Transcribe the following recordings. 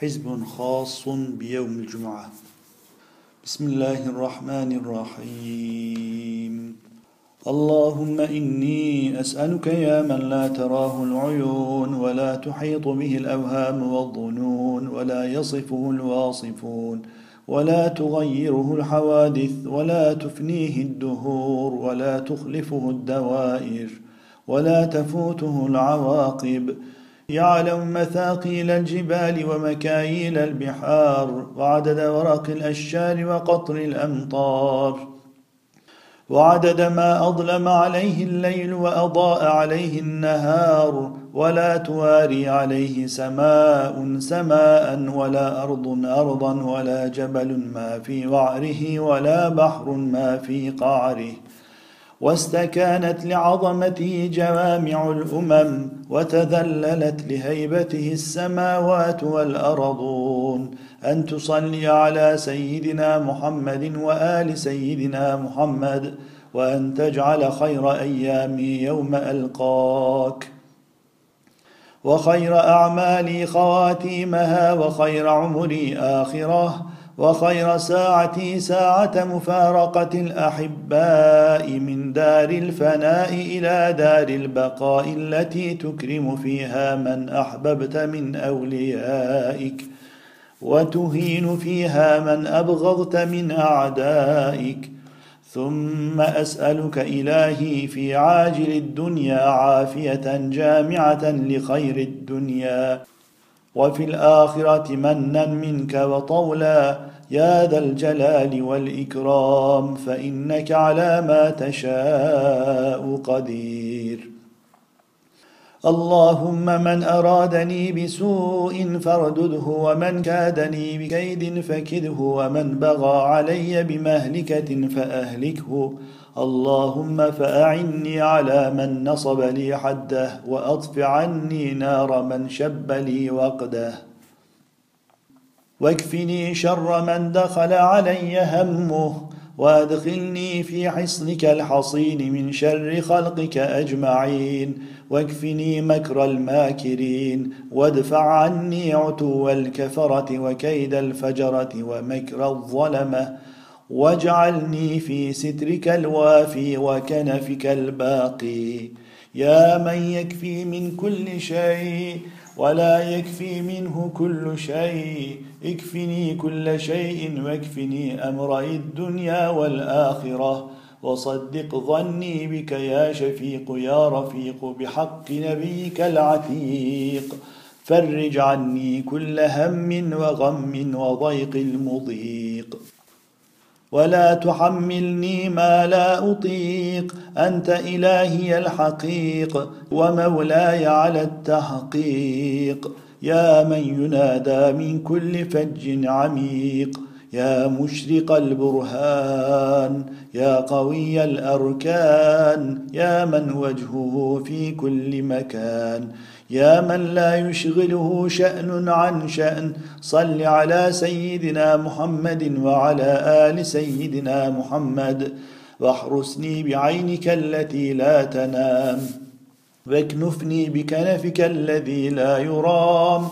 حزب خاص بيوم الجمعة. بسم الله الرحمن الرحيم. اللهم إني أسألك يا من لا تراه العيون ولا تحيط به الأوهام والظنون ولا يصفه الواصفون ولا تغيره الحوادث ولا تفنيه الدهور ولا تخلفه الدوائر ولا تفوته العواقب يعلم مثاقيل الجبال ومكاييل البحار وعدد ورق الأشجار وقطر الأمطار وعدد ما أظلم عليه الليل وأضاء عليه النهار ولا تواري عليه سماء سماء ولا أرض أرضا ولا جبل ما في وعره ولا بحر ما في قعره واستكانت لعظمته جوامع الأمم وتذللت لهيبته السماوات والأرضون. أن تصلي على سيدنا محمد وآل سيدنا محمد وأن تجعل خير أيامي يوم ألقاك. وخير أعمالي خواتيمها وخير عمري آخرة. وخير ساعتي ساعة مفارقة الأحباء من دار الفناء إلى دار البقاء التي تكرم فيها من أحببت من أوليائك وتهين فيها من أبغضت من أعدائك. ثم أسألك إلهي في عاجل الدنيا عافية جامعة لخير الدنيا. وفي الآخرة منا منك وطولا يا ذا الجلال والإكرام فإنك على ما تشاء قدير. اللهم من أرادني بسوء فاردده ومن كادني بكيد فكده ومن بغى علي بمهلكة فأهلكه. اللهم فأعني على من نصب لي حده وأطف عني نار من شب لي وقده. واكفني شر من دخل علي همه وأدخلني في حصنك الحصين من شر خلقك أجمعين. واكفني مكر الماكرين وادفع عني عتو الكفرة وكيد الفجرة ومكر الظلمة واجعلني في سترك الوافي وكنفك الباقي يا من يكفي من كل شيء ولا يكفي منه كل شيء اكفني كل شيء واكفني أمر الدنيا والاخره وصدق ظني بك يا شفيق يا رفيق بحق نبيك العتيق فرج عني كل هم وغم وضيق المضيق ولا تحملني ما لا اطيق انت الهي الحقيق ومولاي على التحقيق. يا من ينادى من كل فج عميق يا مشرق البرهان يا قوي الأركان يا من وجهه في كل مكان يا من لا يشغله شأن عن شأن صل على سيدنا محمد وعلى آل سيدنا محمد. واحرسني بعينك التي لا تنام واكنفني بكنفك الذي لا يرام.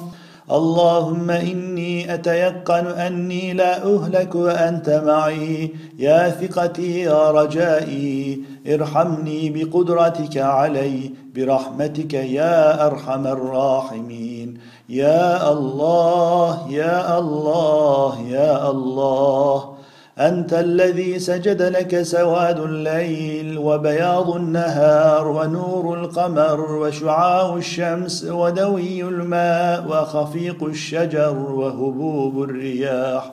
اللهم إني أتيقن أني لا أهلك وأنت معي. يا ثقتي يا رجائي ارحمني بقدرتك علي برحمتك يا أرحم الراحمين. يا الله يا الله يا الله. أنت الذي سجد لك سواد الليل وبياض النهار ونور القمر وشعاع الشمس ودوي الماء وخفيق الشجر وهبوب الرياح.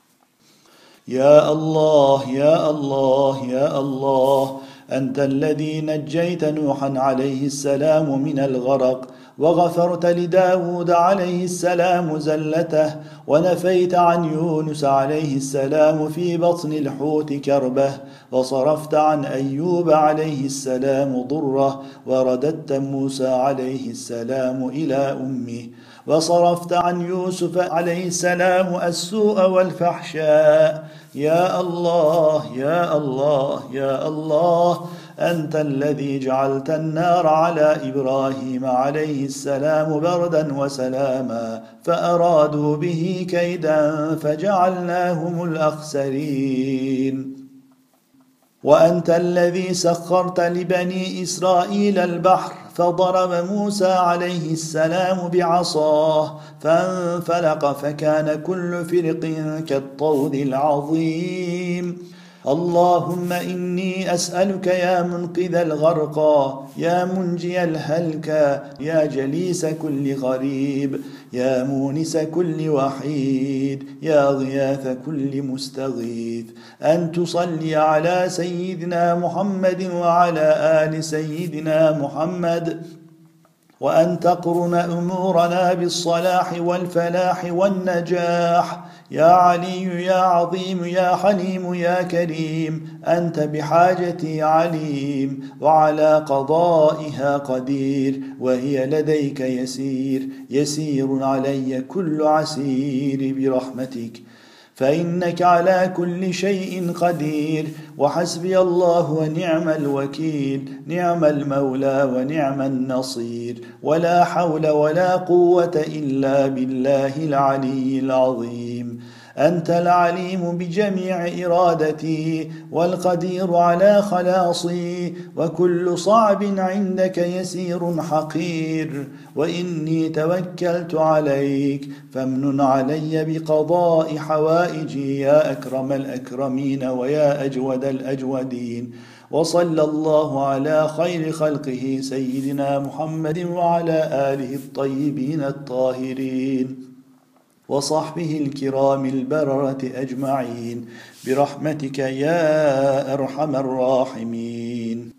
يا الله يا الله يا الله أنت الذي نجيت نوحا عليه السلام من الغرق وغفرت لداود عليه السلام زلته ونفيت عن يونس عليه السلام في بطن الحوت كربه وصرفت عن أيوب عليه السلام ضره ورددت موسى عليه السلام إلى أمه. وصرفت عن يوسف عليه السلام السوء والفحشاء. يا الله يا الله يا الله أنت الذي جعلت النار على إبراهيم عليه السلام بردا وسلاما فأرادوا به كيدا فجعلناهم الأخسرين. وأنت الذي سخرت لبني إسرائيل البحر فضرب موسى عليه السلام بعصاه فانفلق فكان كل فرق كالطود العظيم. اللهم إني أسألك يا منقذ الغرقى يا منجي الهلكى يا جليس كل غريب يا مونس كل وحيد يا غياث كل مستغيث. أن تصلي على سيدنا محمد وعلى آل سيدنا محمد وأن تقرن أمورنا بالصلاح والفلاح والنجاح. يا علي يا عظيم يا حليم يا كريم أنت بحاجتي عليم وعلى قضائها قدير وهي لديك يسير يسير علي كل عسير برحمتك. فإنك على كل شيء قدير وحسبي الله ونعم الوكيل نعم المولى ونعم النصير ولا حول ولا قوة إلا بالله العلي العظيم. أنت العليم بجميع إرادتي والقدير على خلاصي وكل صعب عندك يسير حقير. وإني توكلت عليك فامنن علي بقضاء حوائجي يا أكرم الأكرمين ويا أجود الأجودين. وصلى الله على خير خلقه سيدنا محمد وعلى آله الطيبين الطاهرين. وصحبه الكرام البررة أجمعين. برحمتك يا أرحم الراحمين.